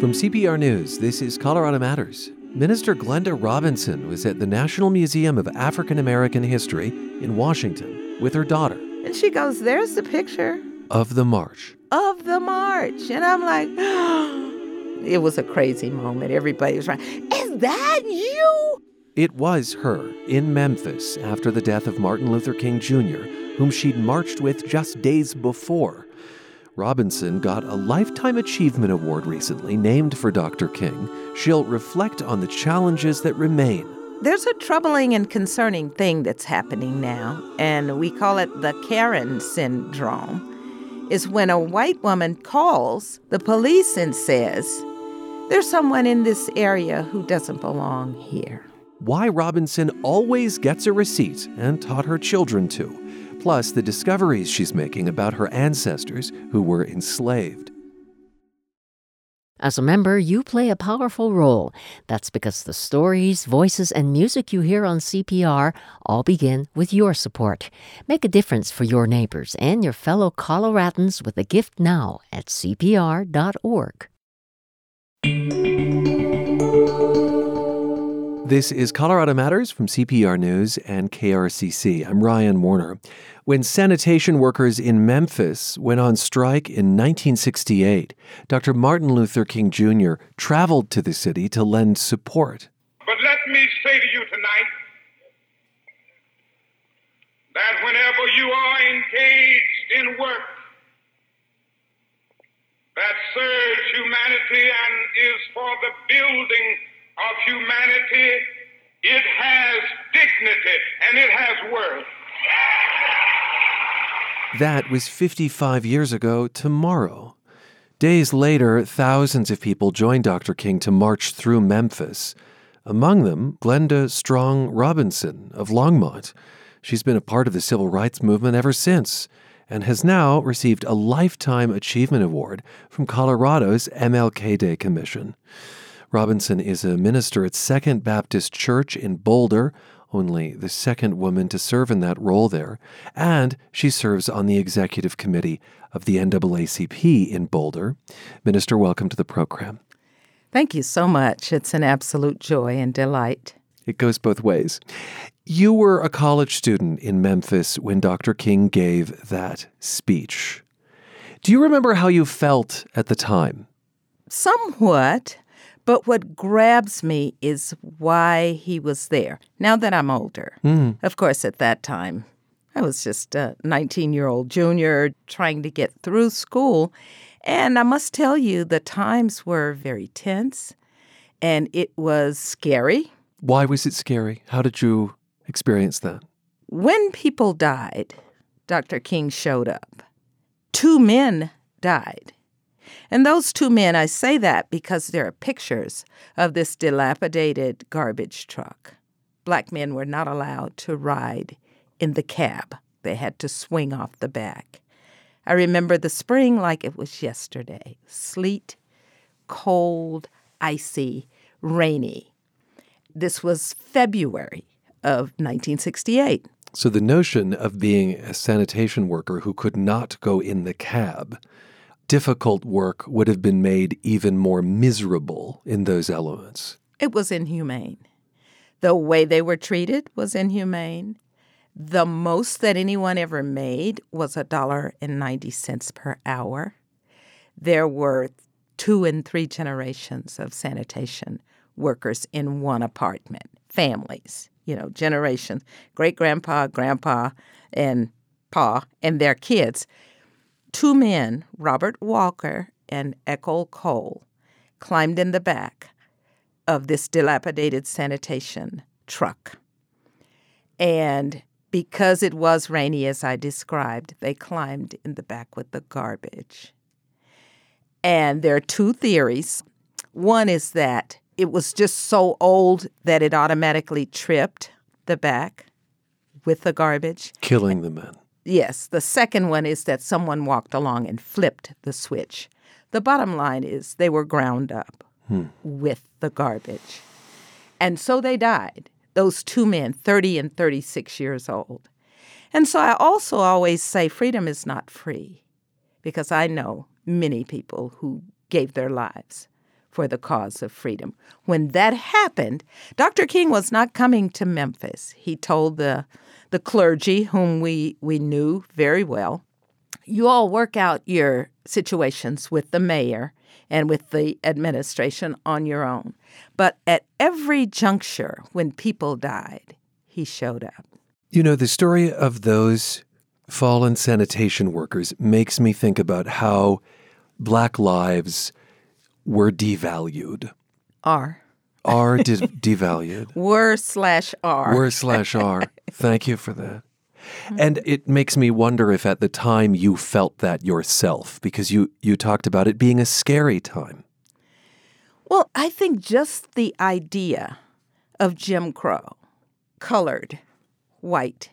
From CPR News, this is Colorado Matters. Minister Glenda Robinson was at the National Museum of African American History in Washington with her daughter. And she goes, There's the picture of the march. Of the march. And I'm like, It was a crazy moment. Everybody was like, Is that you? It was her in Memphis after the death of Martin Luther King Jr., whom she'd marched with just days before. Robinson got a Lifetime Achievement Award recently named for Dr. King. She'll reflect on the challenges that remain. There's a troubling and concerning thing that's happening now, and we call it the Karen syndrome. Is when a white woman calls the police and says, There's someone in this area who doesn't belong here. Why Robinson always gets a receipt and taught her children to plus the discoveries she's making about her ancestors who were enslaved. As a member, you play a powerful role. That's because the stories, voices, and music you hear on CPR all begin with your support. Make a difference for your neighbors and your fellow Coloradans with a gift now at CPR.org. This is Colorado Matters from CPR News and KRCC. I'm Ryan Warner. When sanitation workers in Memphis went on strike in 1968, Dr. Martin Luther King Jr. traveled to the city to lend support. But let me say to you tonight that whenever you are engaged in work that serves humanity and is for the building of humanity, it has dignity and it has worth. That was 55 years ago tomorrow. Days later, thousands of people joined Dr. King to march through Memphis. Among them, Glenda Strong Robinson of Longmont. She's been a part of the civil rights movement ever since and has now received a Lifetime Achievement Award from Colorado's MLK Day Commission. Robinson is a minister at Second Baptist Church in Boulder, only the second woman to serve in that role there, and she serves on the executive committee of the NAACP in Boulder. Minister, welcome to the program. Thank you so much. It's an absolute joy and delight. It goes both ways. You were a college student in Memphis when Dr. King gave that speech. Do you remember how you felt at the time? Somewhat. But what grabs me is why he was there. Now that I'm older, mm. of course, at that time, I was just a 19 year old junior trying to get through school. And I must tell you, the times were very tense and it was scary. Why was it scary? How did you experience that? When people died, Dr. King showed up. Two men died. And those two men, I say that because there are pictures of this dilapidated garbage truck. Black men were not allowed to ride in the cab, they had to swing off the back. I remember the spring like it was yesterday sleet, cold, icy, rainy. This was February of 1968. So the notion of being a sanitation worker who could not go in the cab difficult work would have been made even more miserable in those elements. It was inhumane. The way they were treated was inhumane. The most that anyone ever made was a dollar and 90 cents per hour. There were two and three generations of sanitation workers in one apartment, families, you know, generations, great grandpa, grandpa, and pa, and their kids Two men, Robert Walker and Echol Cole, climbed in the back of this dilapidated sanitation truck. And because it was rainy, as I described, they climbed in the back with the garbage. And there are two theories. One is that it was just so old that it automatically tripped the back with the garbage, killing the men. Yes. The second one is that someone walked along and flipped the switch. The bottom line is they were ground up hmm. with the garbage. And so they died, those two men, 30 and 36 years old. And so I also always say freedom is not free because I know many people who gave their lives for the cause of freedom. When that happened, Dr. King was not coming to Memphis. He told the the clergy, whom we, we knew very well, you all work out your situations with the mayor and with the administration on your own. But at every juncture when people died, he showed up. You know, the story of those fallen sanitation workers makes me think about how black lives were devalued. Are. Are de- devalued. Were slash are. Were slash are. Thank you for that. And it makes me wonder if at the time you felt that yourself, because you, you talked about it being a scary time. Well, I think just the idea of Jim Crow, colored, white.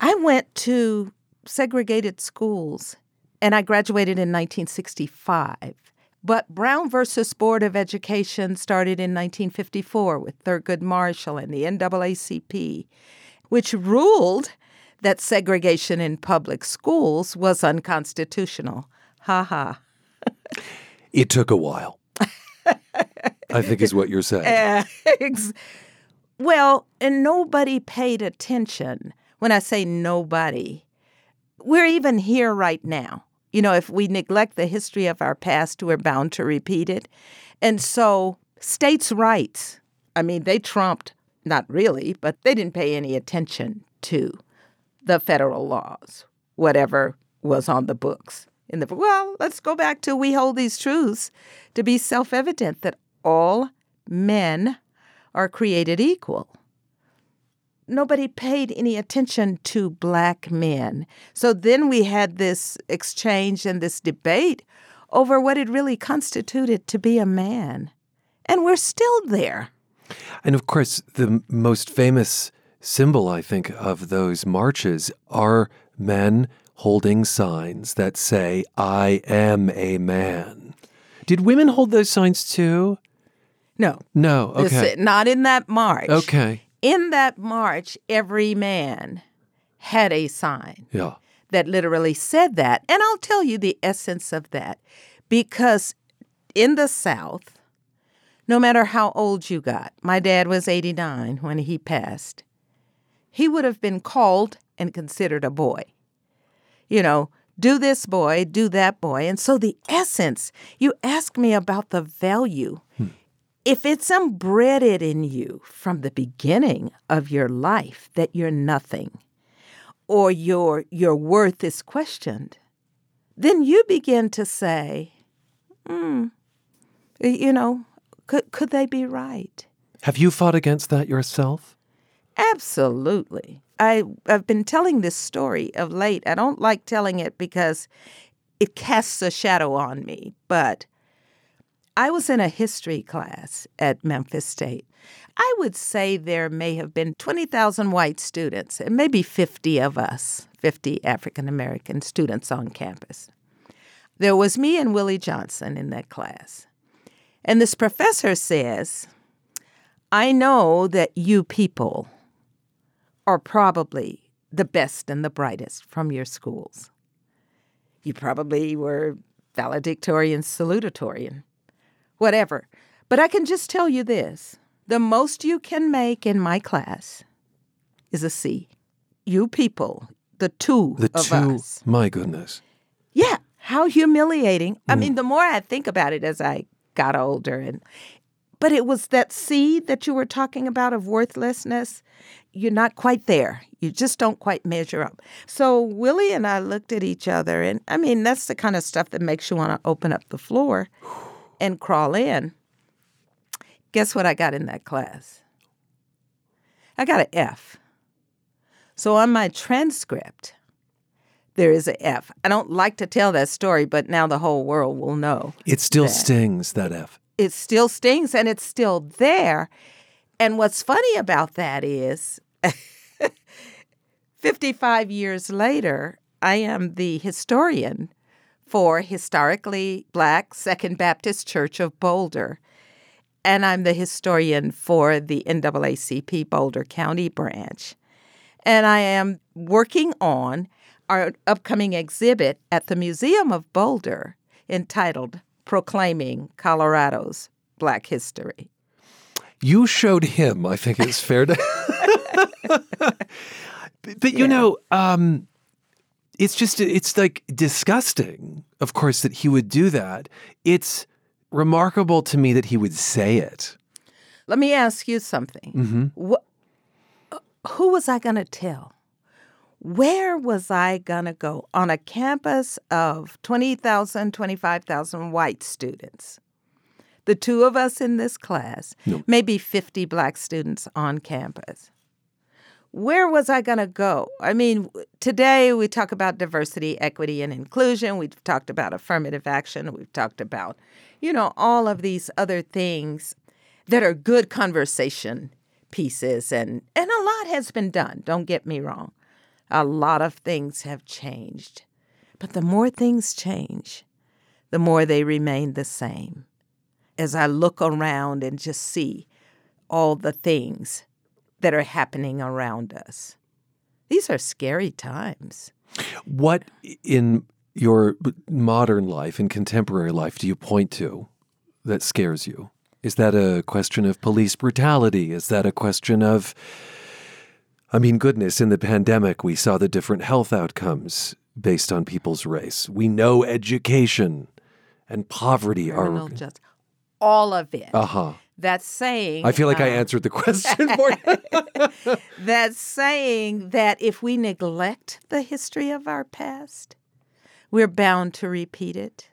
I went to segregated schools and I graduated in 1965. But Brown versus Board of Education started in 1954 with Thurgood Marshall and the NAACP, which ruled that segregation in public schools was unconstitutional. Ha ha. It took a while. I think is what you're saying. Eh, well, and nobody paid attention. When I say nobody, we're even here right now. You know, if we neglect the history of our past, we're bound to repeat it. And so, states' rights, I mean, they trumped, not really, but they didn't pay any attention to the federal laws, whatever was on the books. In the well, let's go back to we hold these truths to be self-evident that all men are created equal. Nobody paid any attention to black men. So then we had this exchange and this debate over what it really constituted to be a man. And we're still there. And of course, the most famous symbol, I think, of those marches are men holding signs that say, I am a man. Did women hold those signs too? No. No, okay. This- not in that march. Okay. In that march, every man had a sign Yeah. that literally said that. And I'll tell you the essence of that. Because in the South, no matter how old you got, my dad was 89 when he passed, he would have been called and considered a boy. You know, do this boy, do that boy. And so the essence, you ask me about the value. If it's embedded in you from the beginning of your life that you're nothing or your your worth is questioned, then you begin to say, hmm, you know, could could they be right? Have you fought against that yourself? Absolutely. I, I've been telling this story of late. I don't like telling it because it casts a shadow on me, but I was in a history class at Memphis State. I would say there may have been 20,000 white students and maybe 50 of us, 50 African American students on campus. There was me and Willie Johnson in that class. And this professor says, I know that you people are probably the best and the brightest from your schools. You probably were valedictorian, salutatorian, whatever. But I can just tell you this the most you can make in my class is a C. You people, the two The of two, us. my goodness. Yeah, how humiliating. I mm. mean, the more I think about it as I got older and but it was that seed that you were talking about of worthlessness. You're not quite there. You just don't quite measure up. So Willie and I looked at each other and I mean, that's the kind of stuff that makes you want to open up the floor and crawl in. Guess what I got in that class? I got an F. So on my transcript, there is an F. I don't like to tell that story, but now the whole world will know. It still that. stings, that F. It still stings and it's still there. And what's funny about that is 55 years later, I am the historian for Historically Black Second Baptist Church of Boulder. And I'm the historian for the NAACP Boulder County branch. And I am working on our upcoming exhibit at the Museum of Boulder entitled proclaiming Colorado's Black history. You showed him, I think it's fair to. but, you know, um, it's just, it's like disgusting, of course, that he would do that. It's remarkable to me that he would say it. Let me ask you something. Mm-hmm. What, who was I going to tell? Where was I going to go on a campus of 20,000, 25,000 white students? The two of us in this class, No. maybe 50 black students on campus. Where was I going to go? I mean, today we talk about diversity, equity, and inclusion. We've talked about affirmative action. We've talked about, you know, all of these other things that are good conversation pieces and and a lot has been done don't get me wrong a lot of things have changed but the more things change the more they remain the same as i look around and just see all the things that are happening around us these are scary times What in your modern life, in contemporary life, do you point to that scares you? Is that a question of police brutality? Is that a question of, I mean, goodness, in the pandemic, we saw the different health outcomes based on people's race. We know education and poverty are. criminal justice all of it Uh huh. That's saying I feel like I uh, answered the question for you. that's saying that if we neglect the history of our past, we're bound to repeat it.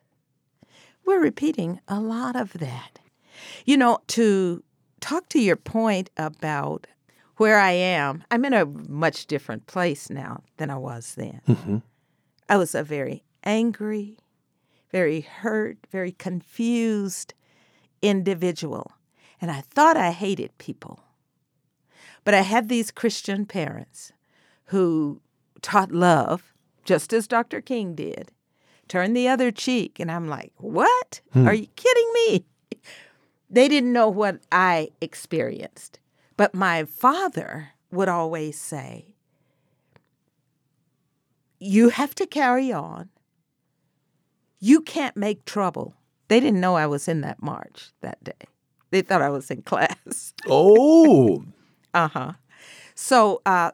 We're repeating a lot of that. You know, to talk to your point about where I am, I'm in a much different place now than I was then. Mhm. I was a very angry, very hurt, very confused individual. And I thought I hated people. But I had these Christian parents who taught love, just as Dr. King did. Turn the other cheek. And I'm like, what? Hmm. Are you kidding me? They didn't know what I experienced. But my father would always say, you have to carry on. You can't make trouble. They didn't know I was in that march that day. They thought I was in class. Oh, Uh huh. So, uh,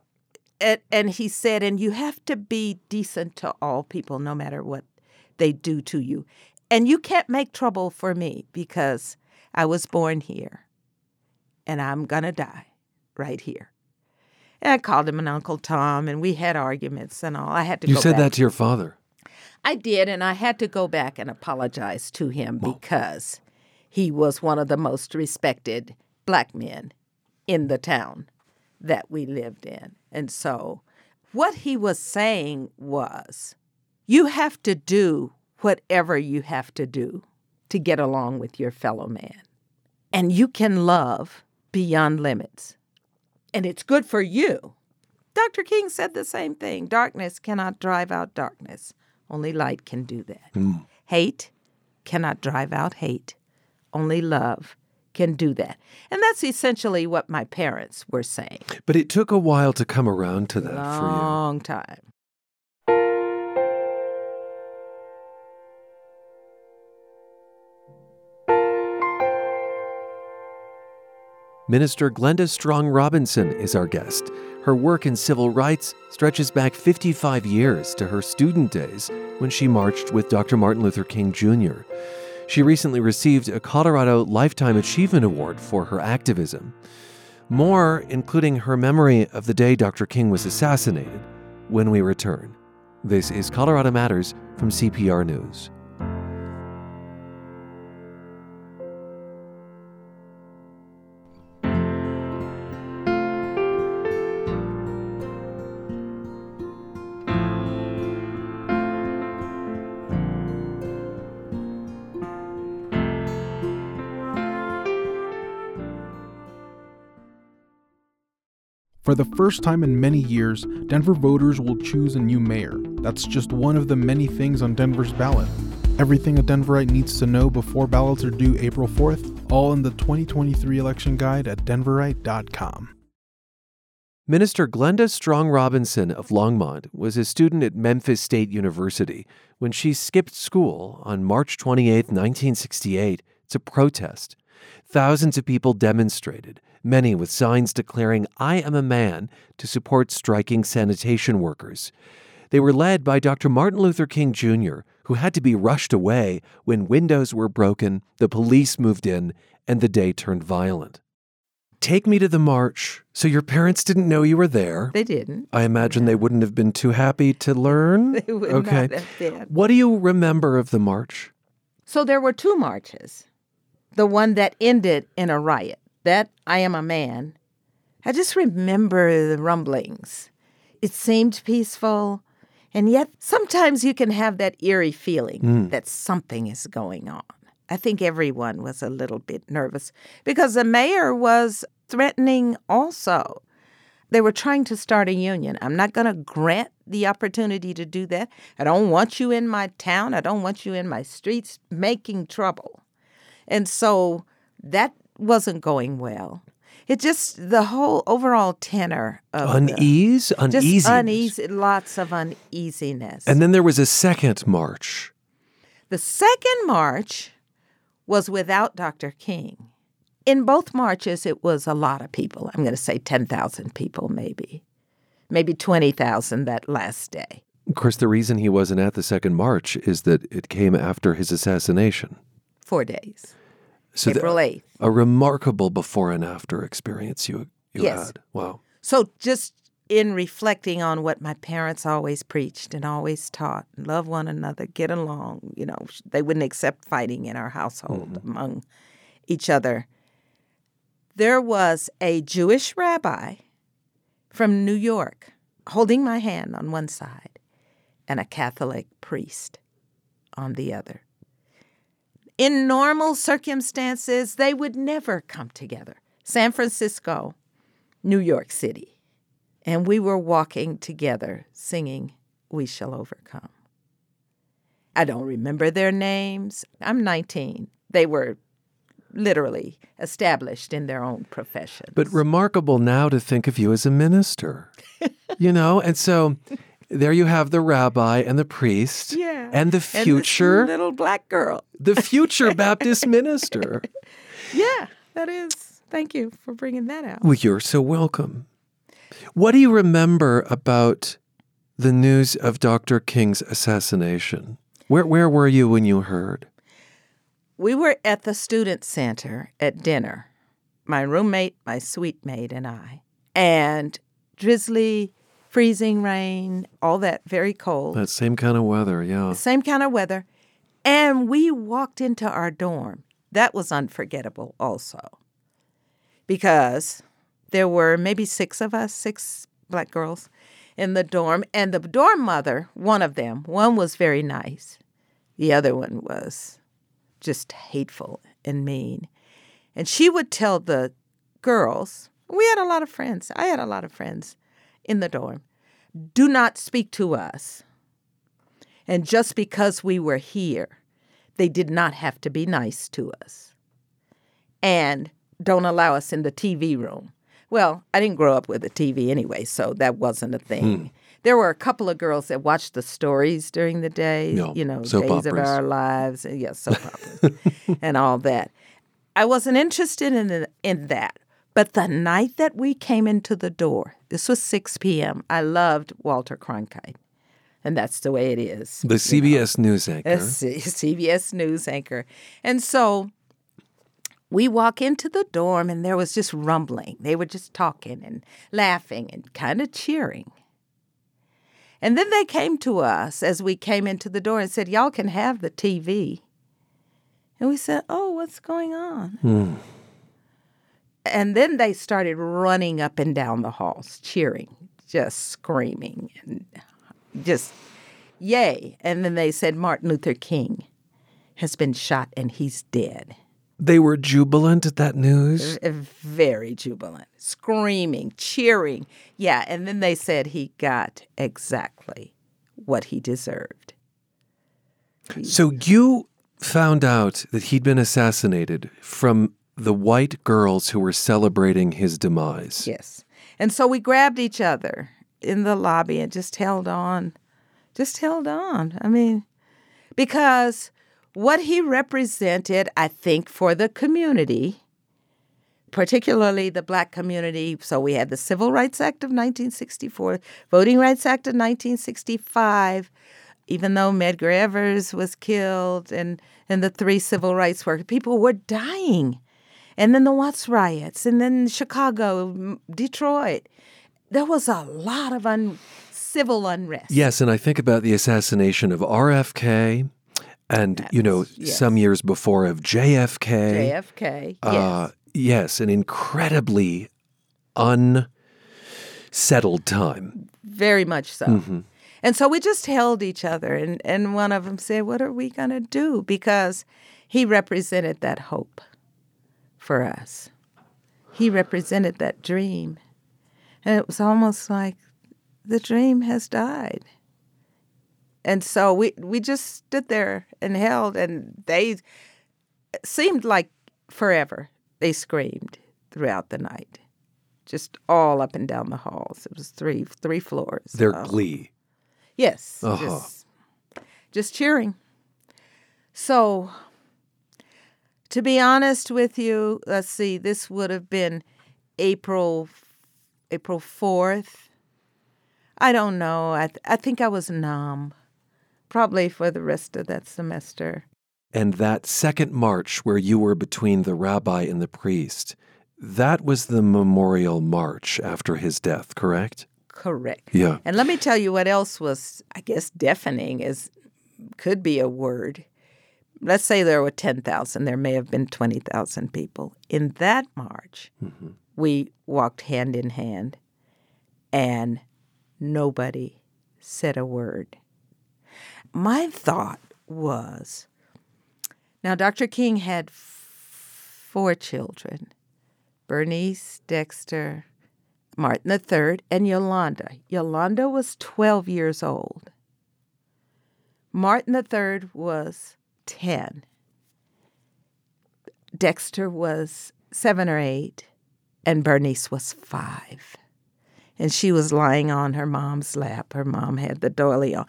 and, and he said, and you have to be decent to all people, no matter what they do to you. And you can't make trouble for me because I was born here and I'm going to die right here. And I called him an Uncle Tom, and we had arguments and all. I had to you said back. that to your father. I did, and I had to go back and apologize to him because he was one of the most respected black men in the town that we lived in. And so, what he was saying was, you have to do whatever you have to do to get along with your fellow man. And you can love beyond limits. And it's good for you. Dr. King said the same thing darkness cannot drive out darkness, only light can do that. Mm. Hate cannot drive out hate, only love can do that. And that's essentially what my parents were saying. But it took a while to come around to that for you. Long time. Minister Glenda Strong Robinson is our guest. Her work in civil rights stretches back 55 years to her student days when she marched with Dr. Martin Luther King Jr. She recently received a Colorado Lifetime Achievement Award for her activism. More, including her memory of the day Dr. King was assassinated, when we return. This is Colorado Matters from CPR News. For the first time in many years, Denver voters will choose a new mayor. That's just one of the many things on Denver's ballot. Everything a Denverite needs to know before ballots are due April 4th, all in the 2023 election guide at denverite.com. Minister Glenda Strong Robinson of Longmont was a student at Memphis State University when she skipped school on March 28, 1968, to protest. Thousands of people demonstrated, many with signs declaring, I am a man, to support striking sanitation workers. They were led by Dr. Martin Luther King Jr., who had to be rushed away when windows were broken, the police moved in, and the day turned violent. Take me to the march. So your parents didn't know you were there. They didn't. I imagine they wouldn't have been too happy to learn. They would okay. not have been. What do you remember of the march? So there were two marches. The one that ended in a riot. That I am a man. I just remember the rumblings. It seemed peaceful, and yet sometimes you can have that eerie feeling hmm. that something is going on. I think everyone was a little bit nervous because the mayor was threatening also. They were trying to start a union. I'm not going to grant the opportunity to do that. I don't want you in my town. I don't want you in my streets making trouble. And so that wasn't going well. It just, the whole overall tenor of unease, Uneasiness. uneasy, lots of uneasiness. And then there was a second march. The second march was without Dr. King. In both marches, it was a lot of people. I'm going to say 10,000 people, maybe. Maybe 20,000 that last day. Of course, the reason he wasn't at the second march is that it came after his assassination. Four days. So the- April 8th. a remarkable before and after experience you, you Yes. had. Wow. So just in reflecting on what my parents always preached and always taught love one another, get along, you know, they wouldn't accept fighting in our household mm-hmm. among each other. There was a Jewish rabbi from New York holding my hand on one side and a Catholic priest on the other. In normal circumstances, they would never come together. San Francisco, New York City. And we were walking together singing, We Shall Overcome. I don't remember their names. I'm 19. They were literally established in their own professions. But remarkable now to think of you as a minister. you know, and so there you have the rabbi and the priest yeah. and the And future little black girl. the future Baptist minister. Yeah, that is. Thank you for bringing that out. Well, you're so welcome. What do you remember about the news of Dr. King's assassination? Where where were you when you heard? We were at the student center at dinner, my roommate, my suite mate, and I. And drizzly, freezing rain, all that very cold. That same kind of weather, yeah. Same kind of weather. And we walked into our dorm. That was unforgettable also. Because there were maybe six of us, six black girls in the dorm. And the dorm mother, one of them, one was very nice. The other one was just hateful and mean. And she would tell the girls, we had a lot of friends. I had a lot of friends in the dorm. Do not speak to us. And just because we were here, they did not have to be nice to us. And don't allow us in the TV room. Well, I didn't grow up with a TV anyway, so that wasn't a thing. Hmm. There were a couple of girls that watched the stories during the day, Yeah, you know, soap Days of. Our Lives, and yes, soap operas, and all that. I wasn't interested in in that. But the night that we came into the door, this was 6 p.m. I loved Walter Cronkite, and that's the way it is. The CBS news anchor. C- CBS News anchor. And so we walk into the dorm, and there was just rumbling. They were just talking and laughing and kind of cheering. And then they came to us as we came into the door and said, Y'all can have the TV. And we said, Oh, what's going on? Hmm. And then they started running up and down the halls, cheering, just screaming, and just yay. And then they said, Martin Luther King has been shot and he's dead. They were jubilant at that news. Very jubilant, screaming, cheering. Yeah. And then they said he got exactly what he deserved. So you found out that he'd been assassinated from the white girls who were celebrating his demise. Yes. And so we grabbed each other in the lobby and just held on. Just held on. I mean, because what he represented, I think, for the community, particularly the black community. So we had the Civil Rights Act of 1964, Voting Rights Act of 1965, even though Medgar Evers was killed and, and the three civil rights workers, people were dying. And then the Watts riots, and then Chicago, Detroit. There was a lot of un- civil unrest. Yes, and I think about the assassination of RFK and, you know, yes. some years before of JFK. JFK. Uh, yes. yes, an incredibly unsettled time. Very much so. Mm-hmm. And so we just held each other, and, and one of them said, What are we going to do? Because he represented that hope for us. He represented that dream. And it was almost like the dream has died. And so we, we just stood there and held, and they seemed like forever. They screamed throughout the night, just all up and down the halls. It was three three floors. Their Um, glee. Yes, Uh-huh. just, just cheering. So, to be honest with you, let's see, this would have been April, April fourth. I don't know. I th- I think I was numb, probably for the rest of that semester. And that second march where you were between the rabbi and the priest, that was the memorial march after his death, correct? Correct. Yeah. And let me tell you what else was, I guess, deafening is could be a word. Let's say there were 10,000, there may have been 20,000 people. In that march, mm-hmm. we walked hand in hand and nobody said a word. My thought was now, Dr. King had f- four children Bernice, Dexter, Martin III, and Yolanda. Yolanda was 12 years old. Martin III was 10. Dexter was seven or eight, and Bernice was five. And she was lying on her mom's lap. Her mom had the doily on.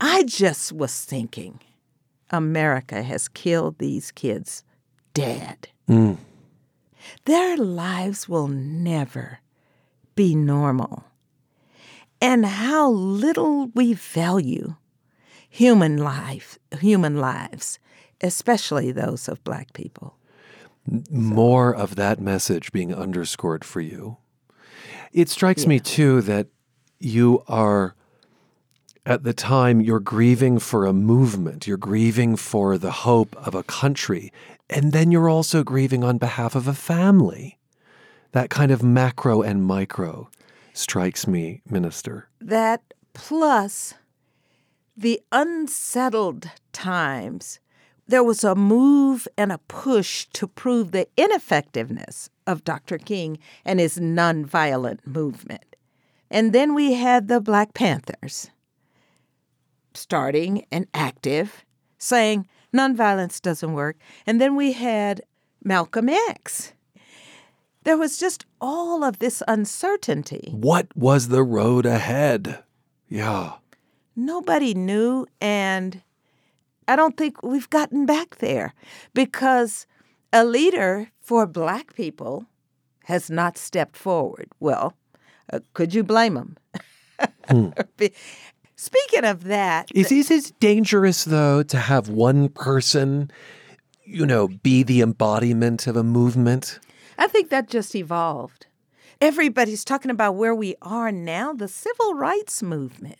I just was thinking, America has killed these kids dead. Mm. Their lives will never be normal. And how little we value human life, human lives, especially those of black people. More of that message being underscored for you. It strikes me too that you are at the time you're grieving for a movement, you're grieving for the hope of a country, and then you're also grieving on behalf of a family. That kind of macro and micro strikes me, Minister. That plus the unsettled times, there was a move and a push to prove the ineffectiveness of Dr. King and his nonviolent movement. And then we had the Black Panthers starting and active, saying nonviolence doesn't work. And then we had Malcolm X. There was just all of this uncertainty. What was the road ahead? Yeah. Nobody knew, and I don't think we've gotten back there because a leader for black people has not stepped forward. Well, uh, could you blame him? Speaking of that, Is, is it dangerous, though, to have one person, you know, be the embodiment of a movement? I think that just evolved. Everybody's talking about where we are now. The civil rights movement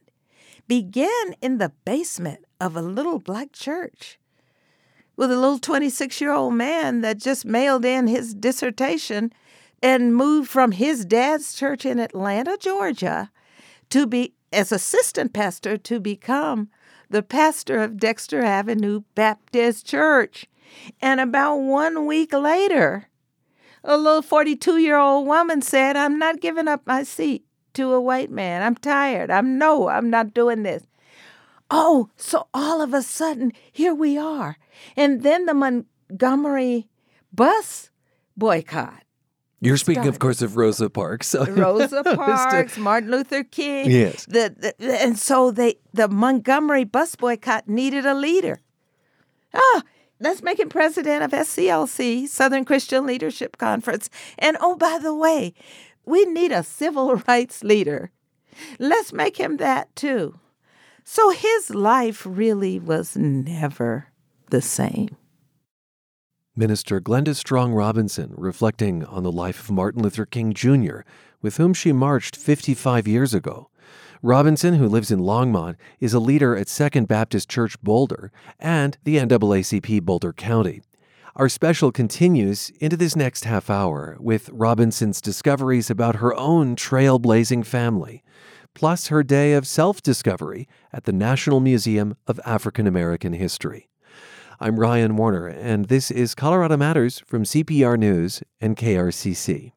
began in the basement of a little black church with a little 26 year old man that just mailed in his dissertation and moved from his dad's church in Atlanta, Georgia, to be as assistant pastor to become the pastor of Dexter Avenue Baptist Church. And about one week later, a little 42 year old woman said, I'm not giving up my seat to a white man. I'm tired. I'm no, I'm not doing this. Oh, so all of a sudden, here we are. And then the Montgomery bus boycott You're speaking, of course, of Rosa Parks. So Rosa Parks, Martin Luther King. Yes. The, the, and so they the Montgomery bus boycott needed a leader. Ah, let's make him president of SCLC, Southern Christian Leadership Conference. And oh, by the way, we need a civil rights leader. Let's make him that too. So his life really was never the same. Minister Glenda Strong Robinson reflecting on the life of Martin Luther King Jr., with whom she marched 55 years ago. Robinson, who lives in Longmont, is a leader at Second Baptist Church Boulder and the NAACP Boulder County. Our special continues into this next half hour with Robinson's discoveries about her own trailblazing family, plus her day of self discovery at the National Museum of African American History. I'm Ryan Warner, and this is Colorado Matters from CPR News and KRCC.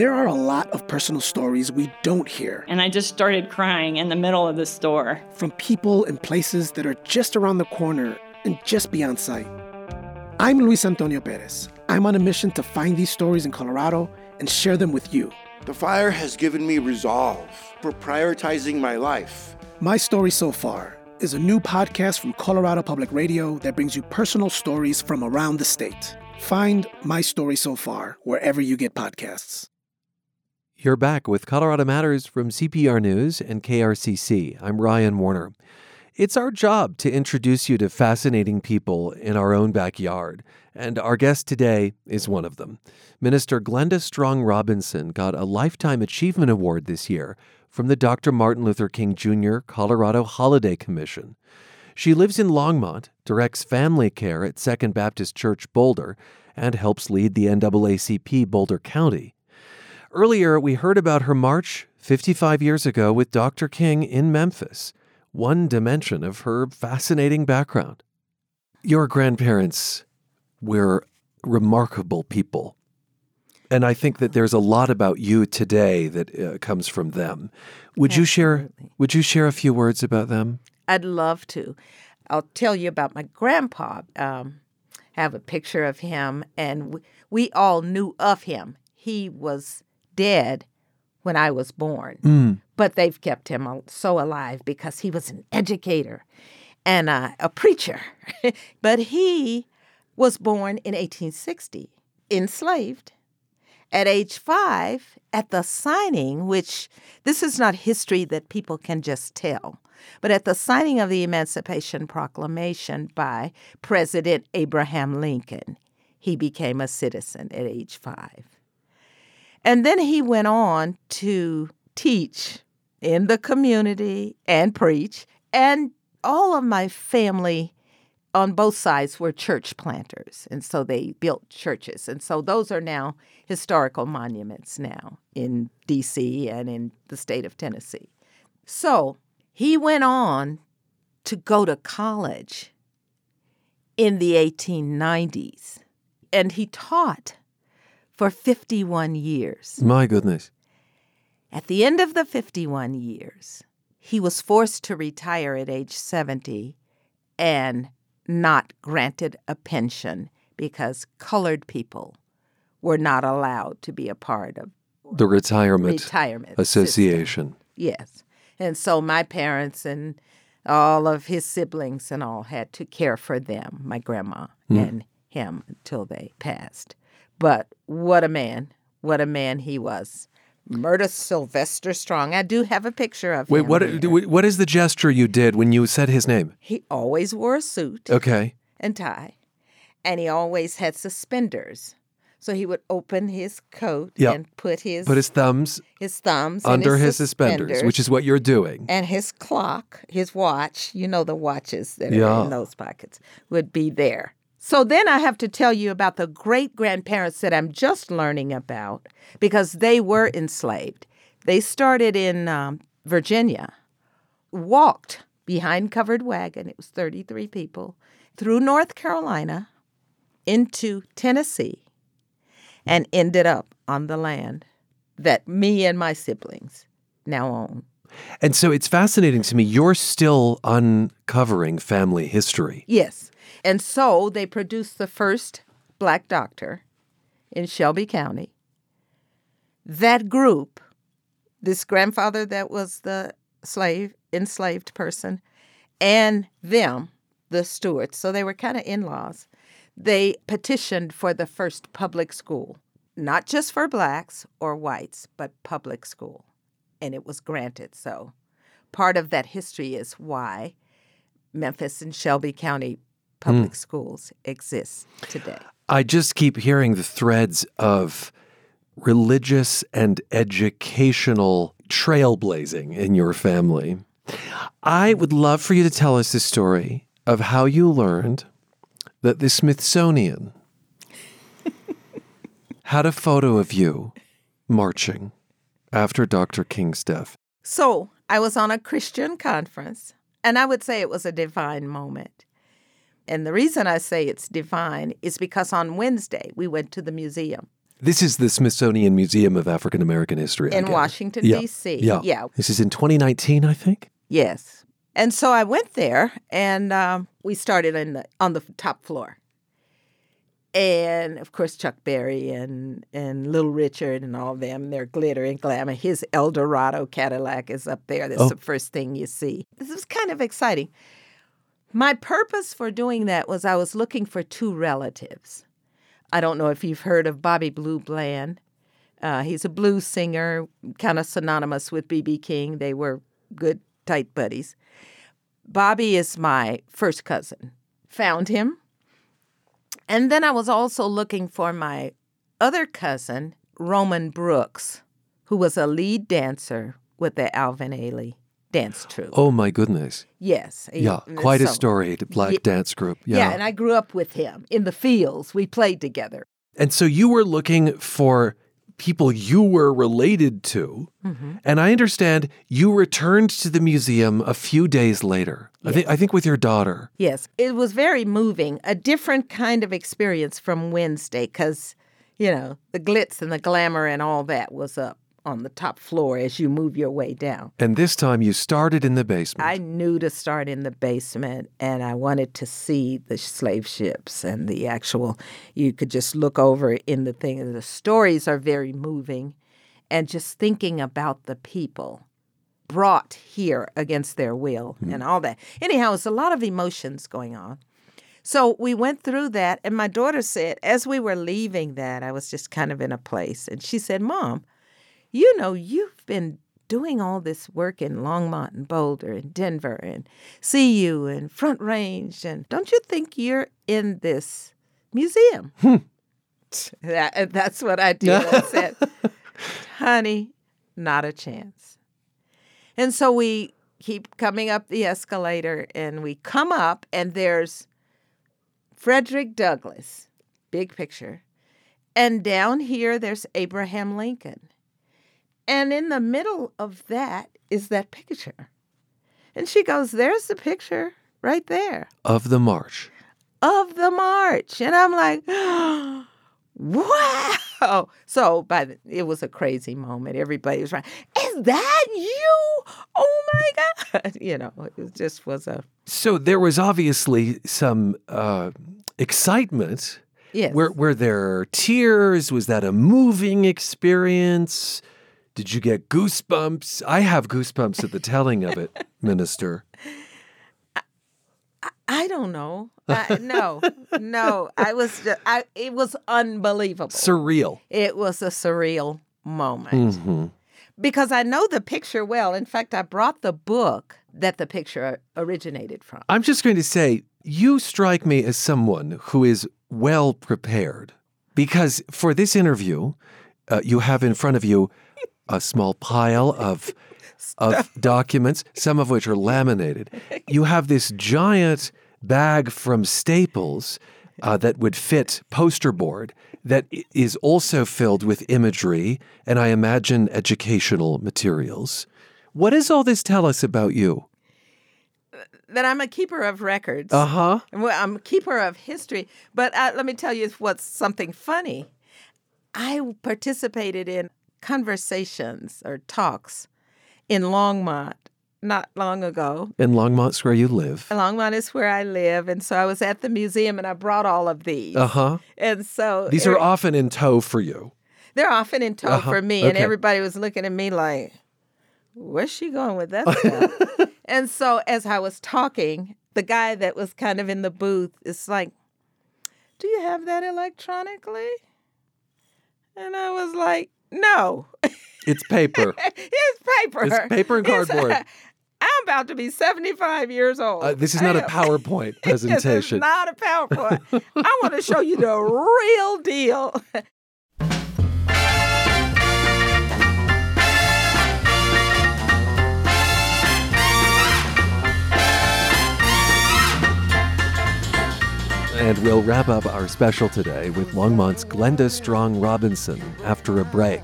There are a lot of personal stories we don't hear And I just started crying in the middle of the store. from people and places that are just around the corner and just beyond sight. I'm Luis Antonio Perez. I'm on a mission to find these stories in Colorado and share them with you. The fire has given me resolve for prioritizing my life. My Story So Far is a new podcast from Colorado Public Radio that brings you personal stories from around the state. Find My Story So Far wherever you get podcasts. You're back with Colorado Matters from CPR News and KRCC. I'm Ryan Warner. It's our job to introduce you to fascinating people in our own backyard, and our guest today is one of them. Minister Glenda Strong Robinson got a Lifetime Achievement Award this year from the Dr. Martin Luther King Jr. Colorado Holiday Commission. She lives in Longmont, directs family care at Second Baptist Church Boulder, and helps lead the NAACP Boulder County. Earlier, we heard about her march 55 years ago with Dr. King in Memphis, one dimension of her fascinating background. Your grandparents were remarkable people. And I think that there's a lot about you today that uh, comes from them. Would you share would you share a few words about them? I'd love to. I'll tell you about my grandpa. Um, I have a picture of him, and we, we all knew of him. He was dead when I was born, but they've kept him so alive because he was an educator and uh, a preacher. but he was born in 1860, enslaved at age five at the signing, which this is not history that people can just tell, but at the signing of the Emancipation Proclamation by President Abraham Lincoln, he became a citizen at age five. And then he went on to teach in the community and preach. And all of my family on both sides were church planters. And so they built churches. And so those are now historical monuments now in D.C. and in the state of Tennessee. So he went on to go to college in the 1890s. And he taught for 51 years. My goodness. At the end of the 51 years, he was forced to retire at age 70 and not granted a pension because colored people were not allowed to be a part of The Retirement, retirement system. Association. Yes. And so my parents and all of his siblings and all had to care for them, my grandma hmm. and him, until they passed. But what a man. What a man he was. Murder Sylvester Strong. I do have a picture of Wait, him. Wait, what what is the gesture you did when you said his name? He always wore a suit Okay. and tie, and he always had suspenders. So he would open his coat Yeah. and put his Put his thumbs his thumbs under his suspenders, which is what you're doing. and his clock, his watch, you know the watches that Yeah. are in those pockets, would be there. So then I have to tell you about the great grandparents that I'm just learning about because they were enslaved. They started in um, Virginia, walked behind covered wagon, it was 33 people, through North Carolina into Tennessee, and ended up on the land that me and my siblings now own. And so it's fascinating to me. You're still uncovering family history. Yes. And so they produced the first black doctor in Shelby County. That group, this grandfather that was the slave, enslaved person, and them, the Stewarts, so they were kind of in laws, they petitioned for the first public school, not just for blacks or whites, but public school. And it was granted. So part of that history is why Memphis and Shelby County public mm. schools exist today. I just keep hearing the threads of religious and educational trailblazing in your family. I would love for you to tell us the story of how you learned that the Smithsonian had a photo of you marching after Dr. King's death. So I was on a Christian conference, and I would say it was a divine moment. And the reason I say it's divine is because on Wednesday we went to the museum This is the Smithsonian Museum of African American History in. Washington, Yeah, D.C. Yeah. Yeah. This is in 2019, I think. Yes. And so I went there, and um, we started in the, on the top floor. And of course, Chuck Berry and, and Little Richard and all them, they're glitter and glamour. His Eldorado Cadillac is up there. That's Oh. the first thing you see. This was kind of exciting. My purpose for doing that was I was looking for two relatives. I don't know if you've heard of Bobby Blue Bland. Uh, he's a blues singer, kind of synonymous with B.B. King. They were good, tight buddies. Bobby is my first cousin. Found him. And then I was also looking for my other cousin, Roman Brooks, who was a lead dancer with the Alvin Ailey dance troupe. Oh my goodness. Yes. Yeah, quite a storied black dance group. Yeah. Yeah. and I grew up with him in the fields. We played together. And so you were looking for people you were related to. Mm-hmm. And I understand you returned to the museum a few days later. I think I think with your daughter. Yes, it was very moving, a different kind of experience from Wednesday because, you know, the glitz and the glamour and all that was up on the top floor as you move your way down. And this time you started in the basement. I knew to start in the basement and I wanted to see the slave ships and the actual, you could just look over in the thing. The stories are very moving and just thinking about the people brought here against their will hmm. and all that. Anyhow, it's a lot of emotions going on. So we went through that, and my daughter said, as we were leaving that, I was just kind of in a place, and she said, Mom, you know, you've been doing all this work in Longmont and Boulder and Denver and CU and Front Range, and don't you think you're in this museum? Hmm. That, uh, that's what I did. I said, honey, not a chance. And so we keep coming up the escalator and we come up and there's Frederick Douglass, big picture. And down here there's Abraham Lincoln. And in the middle of that is that picture. And she goes, There's the picture right there of the march. of the march. And I'm like, wow. So by the, it was a crazy moment. Everybody was right. Is that you? Oh my God. You know, it just was a, So there was obviously some uh, excitement. yes. Were, were there tears? Was that a moving experience? Did you get goosebumps? I have goosebumps at the telling of it, Minister. I don't know. I, no, no. I was, just, I, it was unbelievable. Surreal. It was a surreal moment. hmm Because I know the picture well. In fact, I brought the book that the picture originated from. I'm just going to say, you strike me as someone who is well prepared because for this interview, uh, you have in front of you a small pile of of documents, some of which are laminated. You have this giant bag from Staples uh, that would fit poster board that is also filled with imagery and I imagine educational materials. What does all this tell us about you? That I'm a keeper of records. Uh huh. I'm a keeper of history. But uh, let me tell you what's something funny. I participated in conversations or talks in Longmont not long ago. In Longmont's where you live. Longmont is where I live, and so I was at the museum and I brought all of these. Uh huh. And so These are often in tow for you. they're often in tow Uh-huh, for me, and everybody was looking at me like, "Where's she going with that stuff?" and so as I was talking, the guy that was kind of in the booth is like, "Do you have that electronically?" And I was like, "No, It's paper. it's paper. It's paper and cardboard. I'm about to be 75 years old. Uh, this is not a PowerPoint This is presentation. not a PowerPoint. I want to show you the real deal. And we'll wrap up our special today with Longmont's Glenda Strong Robinson after a break.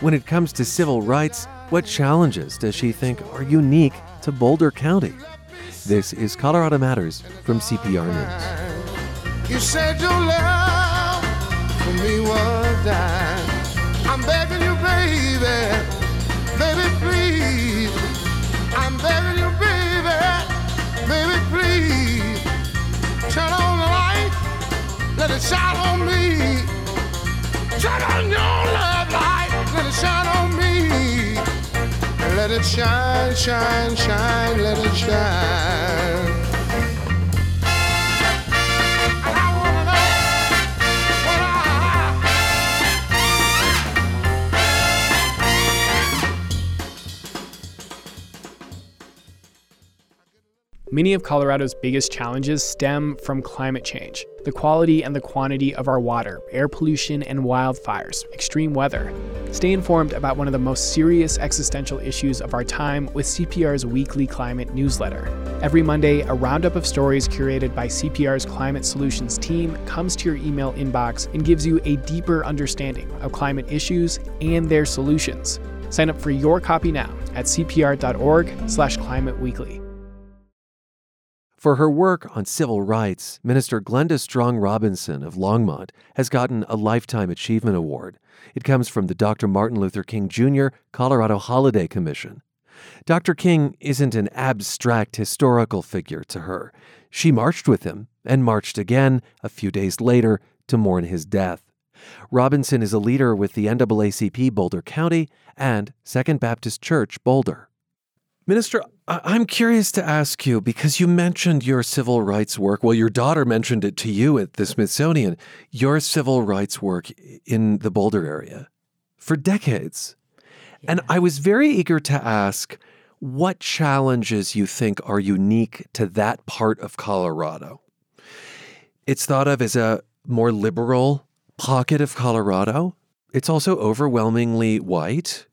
When it comes to civil rights, what challenges does she think are unique to Boulder County? This is Colorado Matters from CPR News. You said your love for me was dying. Shine on me. Turn on your love light, let it shine on me. Let it shine, shine, shine, let it shine. Many of Colorado's biggest challenges stem from climate change the quality and the quantity of our water, air pollution, and wildfires, extreme weather. Stay informed about one of the most serious existential issues of our time with CPR's weekly climate newsletter. Every Monday, a roundup of stories curated by CPR's Climate Solutions team comes to your email inbox and gives you a deeper understanding of climate issues and their solutions. Sign up for your copy now at cpr.org/climateweekly. For her work on civil rights, Minister Glenda Strong Robinson of Longmont has gotten a Lifetime Achievement Award. It comes from the Dr. Martin Luther King Jr. Colorado Holiday Commission. Dr. King isn't an abstract historical figure to her. She marched with him and marched again a few days later to mourn his death. Robinson is a leader with the NAACP Boulder County and Second Baptist Church Boulder. Minister, I- I'm curious to ask you because you mentioned your civil rights work. Well, your daughter mentioned it to you at the Smithsonian, your civil rights work in the Boulder area for decades. And I was very eager to ask what challenges you think are unique to that part of Colorado. It's thought of as a more liberal pocket of Colorado. It's also overwhelmingly white.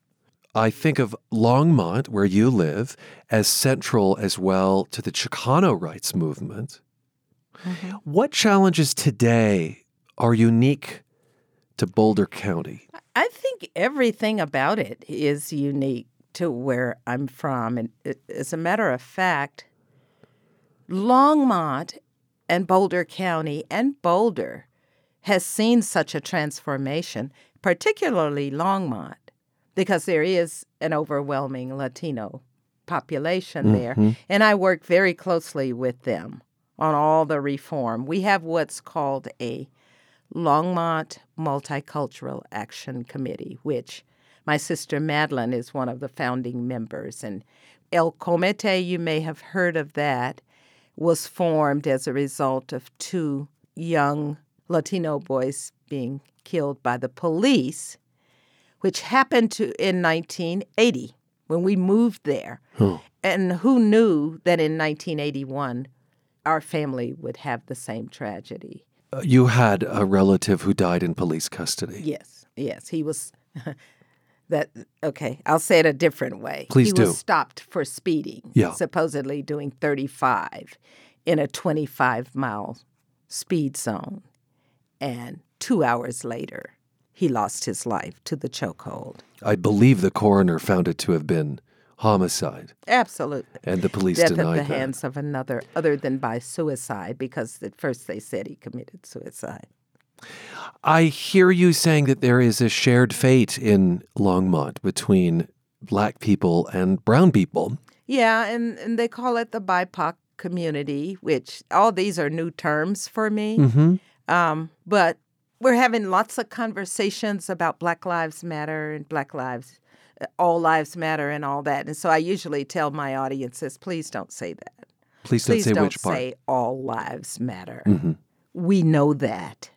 I think of Longmont, where you live, as central as well to the Chicano rights movement. Mm-hmm. What challenges today are unique to Boulder County? I think everything about it is unique to where I'm from. And as a matter of fact, Longmont and Boulder County and Boulder has seen such a transformation, particularly Longmont, because there is an overwhelming Latino population there. Mm-hmm. And I work very closely with them on all the reform. We have what's called a Longmont Multicultural Action Committee, which my sister Madeline is one of the founding members. And El Comite, you may have heard of that, was formed as a result of two young Latino boys being killed by the police, which happened to in 1980 when we moved there. And who knew that in 1981 our family would have the same tragedy? Uh, You had a relative who died in police custody. Yes, yes, he was. that okay? I'll say it a different way. Please he do. was stopped for speeding. Yeah. supposedly doing 35 in a 25 mile speed zone. And two hours later, he lost his life to the chokehold. I believe the coroner found it to have been homicide. Absolutely. And the police Death denied at the that. hands of another, other than by suicide, because at first they said he committed suicide. I hear you saying that there is a shared fate in Longmont between black people and brown people. Yeah, and, and they call it the BIPOC community, which all these are new terms for me. Mm-hmm. Um, but we're having lots of conversations about Black Lives Matter and Black Lives, uh, all lives matter and all that. And so I usually tell my audiences, please don't say that. Please don't say don't which part. say all lives matter. Mhm. We know that,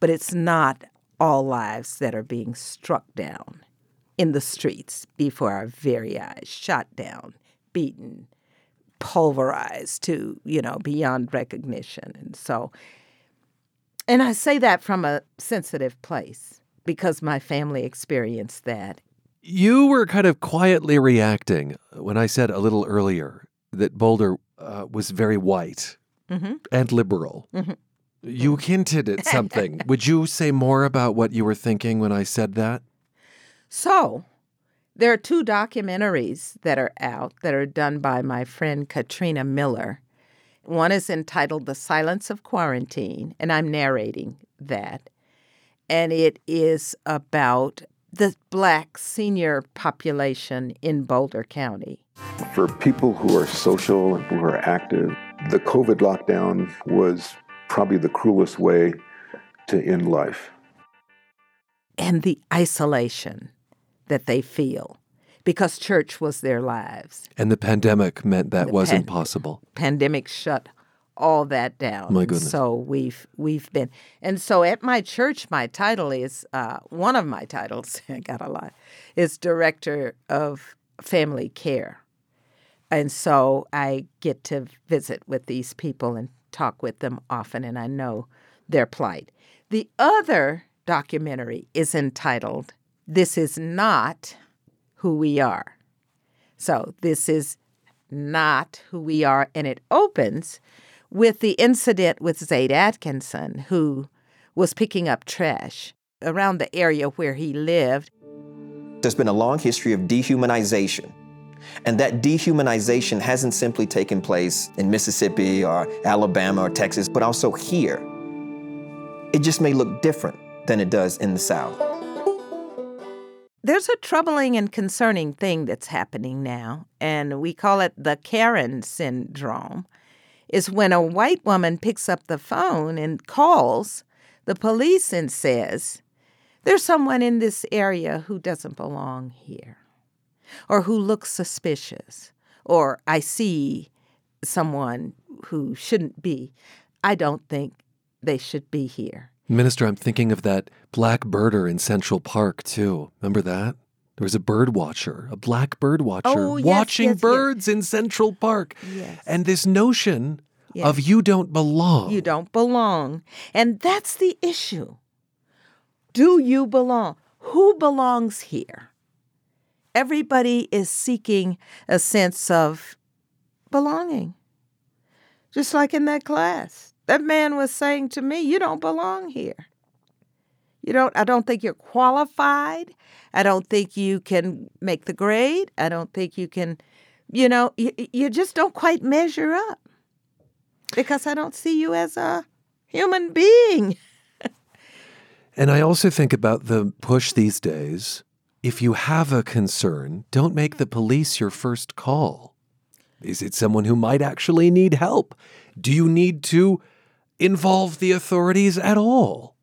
but it's not all lives that are being struck down in the streets before our very eyes, shot down, beaten, pulverized to, you know, beyond recognition. And so, and I say that from a sensitive place because my family experienced that. You were kind of quietly reacting when I said a little earlier that Boulder uh, was very white Mhm. and liberal. Mhm. You hinted at something. Would you say more about what you were thinking when I said that? So, there are two documentaries that are out that are done by my friend Katrina Miller. One is entitled The Silence of Quarantine, and I'm narrating that. And it is about the black senior population in Boulder County. For people who are social and who are active, the COVID lockdown was probably the cruelest way to end life. and the isolation that they feel because church was their lives. And the pandemic meant that The wasn't pan- possible. Pandemic shut all that down. My goodness. So we've we've been and so at my church my title is uh, one of my titles I got a lot is director of family care. And so I get to visit with these people and talk with them often, and I know their plight. The other documentary is entitled This Is Not Who We Are. So this is not who we are, and it opens with the incident with Zayd Atkinson, who was picking up trash around the area where he lived. There's been a long history of dehumanization. And that dehumanization hasn't simply taken place in Mississippi or Alabama or Texas, but also here. It just may look different than it does in the South. There's a troubling and concerning thing that's happening now, and we call it the Karen syndrome. Is when a white woman picks up the phone and calls the police and says, There's someone in this area who doesn't belong here, or who looks suspicious, or I see someone who shouldn't be. I don't think they should be here. Minister, I'm thinking of that black birder in Central Park, too. Remember that? There was a bird watcher, a black bird watcher, Oh, yes, watching yes, yes. birds in Central Park. Yes. And this notion Yes. of you don't belong. You don't belong. And that's the issue. Do you belong? Who belongs here? Everybody is seeking a sense of belonging. Just like in that class. That man was saying to me, You don't belong here. You don't I don't think you're qualified. I don't think you can make the grade. I don't think you can, you know, you, you just don't quite measure up because I don't see you as a human being. And I also think about the push these days. If you have a concern, don't make the police your first call. Is it someone who might actually need help? Do you need to involve the authorities at all?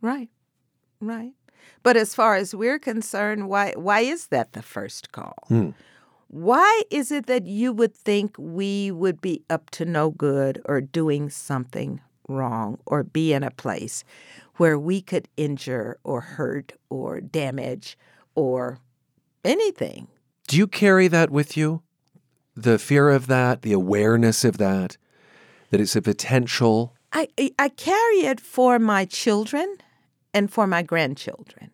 Right. Right. But as far as we're concerned, why why is that the first call? Hmm. Why is it that you would think we would be up to no good or doing something wrong or be in a place where we could injure or hurt or damage or anything? Do you carry that with you? The fear of that, the awareness of that, that it's a potential. I, I- carry it for my children and for my grandchildren.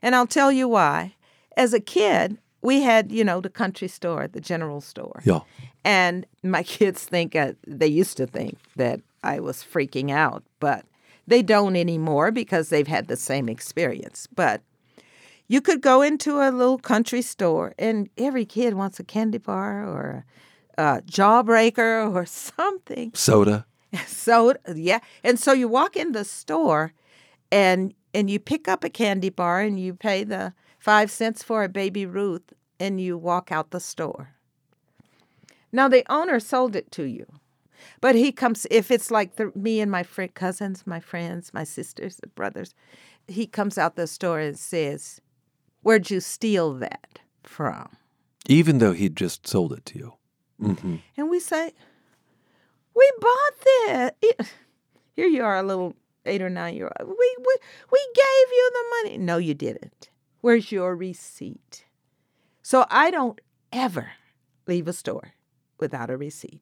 And I'll tell you why. As a kid, we had, you know, the country store, the general store. Yeah. And my kids think, uh, they used to think that I was freaking out, but they don't anymore because they've had the same experience. But you could go into a little country store, and every kid wants a candy bar or a jawbreaker or something. Soda. Soda, yeah, and so you walk in the store, and and you pick up a candy bar and you pay the five cents for a baby Ruth, and you walk out the store. Now the owner sold it to you, but he comes if it's like the, me and my friend, cousins, my friends, my sisters, brothers. He comes out the store and says, "Where'd you steal that from?" Even though he'd just sold it to you. Hmm And we say, We bought this. It- Here you are, a little eight or nine year old. We, we, we gave you the money. No, you didn't. Where's your receipt? So I don't ever leave a store without a receipt.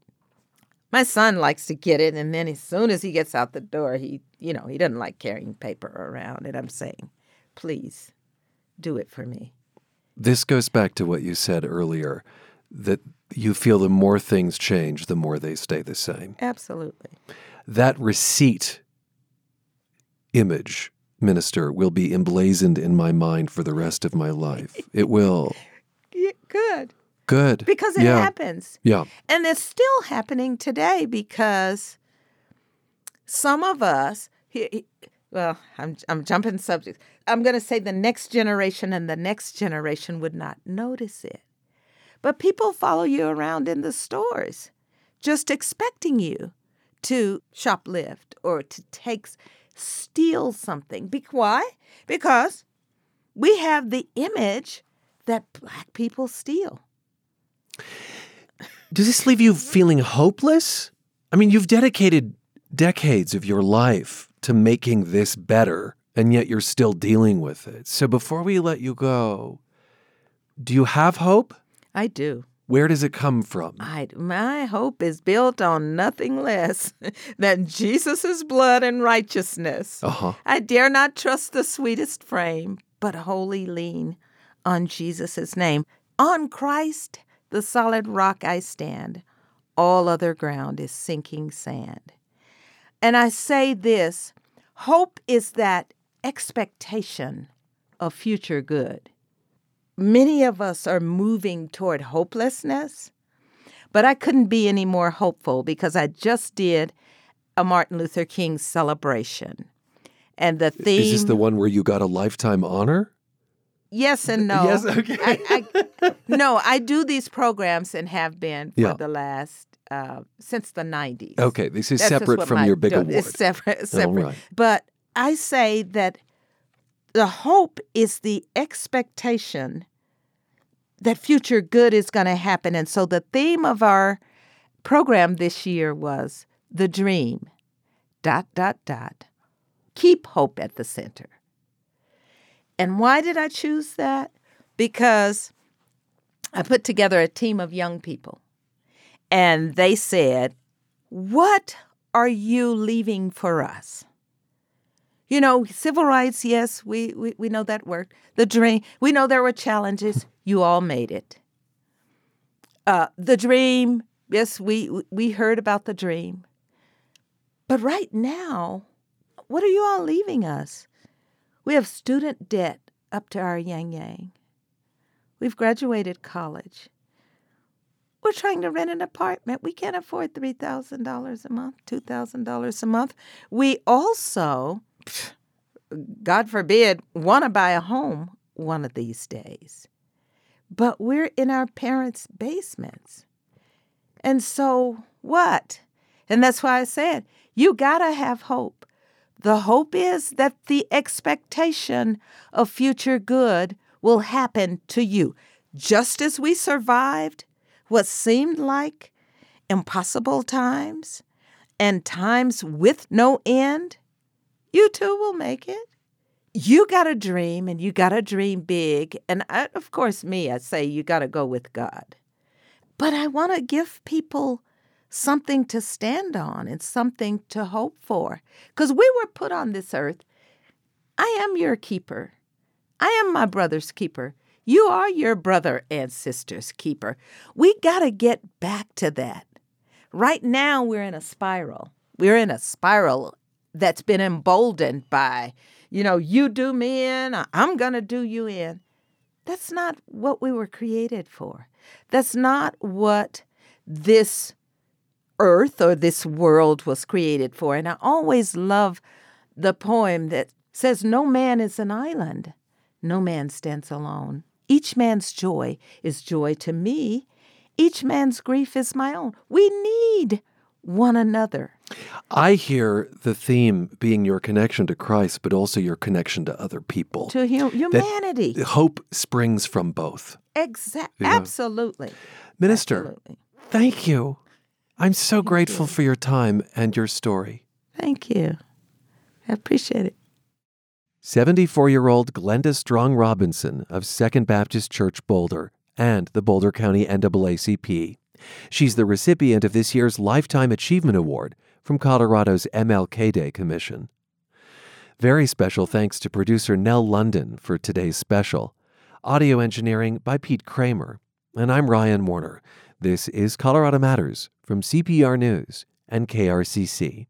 My son likes to get it, and then as soon as he gets out the door, he, you know, he doesn't like carrying paper around. And I'm saying, please do it for me. This goes back to what you said earlier that you feel the more things change, the more they stay the same. Absolutely. That receipt image, minister, will be emblazoned in my mind for the rest of my life. It will. Good. Good. Because it Yeah. happens. Yeah. And it's still happening today because some of us, he- he- well, I'm, I'm jumping subjects. I'm going to say the next generation and the next generation would not notice it. But people follow you around in the stores just expecting you to shoplift or to take, steal something. Be- why? Because we have the image that black people steal. Does this leave you feeling hopeless? I mean, you've dedicated decades of your life to making this better, and yet you're still dealing with it. So before we let you go, do you have hope? I do. Where does it come from? I, my hope is built on nothing less than Jesus' blood and righteousness. Uh-huh. I dare not trust the sweetest frame, but wholly lean on Jesus' name. On Christ, the solid rock I stand. All other ground is sinking sand. And I say this hope is that expectation of future good. Many of us are moving toward hopelessness, but I couldn't be any more hopeful because I just did a Martin Luther King celebration. And the theme Is this the one where you got a lifetime honor? Yes and no. Yes, okay. I, I, no, I do these programs and have been for Yeah. the last uh, since the nineties. Okay, this is That's separate from your big no, award. It's separate. Separate. right. But I say that the hope is the expectation that future good is going to happen, and so the theme of our program this year was the dream. Dot dot dot. Keep hope at the center. And why did I choose that? Because I put together a team of young people and they said, What are you leaving for us? You know, civil rights, yes, we, we, we know that worked. The dream, we know there were challenges. You all made it. Uh, the dream, yes, we, we heard about the dream. But right now, what are you all leaving us? We have student debt up to our yang yang. We've graduated college. We're trying to rent an apartment. We can't afford $3,000 a month, $2,000 a month. We also, God forbid, want to buy a home one of these days. But we're in our parents' basements. And so what? And that's why I said, you got to have hope. The hope is that the expectation of future good will happen to you. Just as we survived what seemed like impossible times and times with no end, you too will make it. You got to dream and you got to dream big. And I, of course, me, I say you got to go with God. But I want to give people something to stand on and something to hope for. Because we were put on this earth. I am your keeper. I am my brother's keeper. You are your brother and sister's keeper. We got to get back to that. Right now, we're in a spiral. we're in a spiral that's been emboldened by, you know, you do me in, I'm going to do you in. That's not what we were created for. That's not what this earth or this world was created for. And I always love the poem that says, No man is an island, no man stands alone. Each man's joy is joy to me, each man's grief is my own. We need one another. I hear the theme being your connection to Christ, but also your connection to other people. To hum- humanity. That hope springs from both. Exactly. Yeah. Absolutely. Minister, Absolutely. thank you. I'm so thank grateful you. for your time and your story. Thank you. I appreciate it. 74 year old Glenda Strong Robinson of Second Baptist Church Boulder and the Boulder County NAACP. She's the recipient of this year's Lifetime Achievement Award from Colorado's MLK Day Commission. Very special thanks to producer Nell London for today's special. Audio engineering by Pete Kramer. And I'm Ryan Warner. This is Colorado Matters from CPR News and KRCC.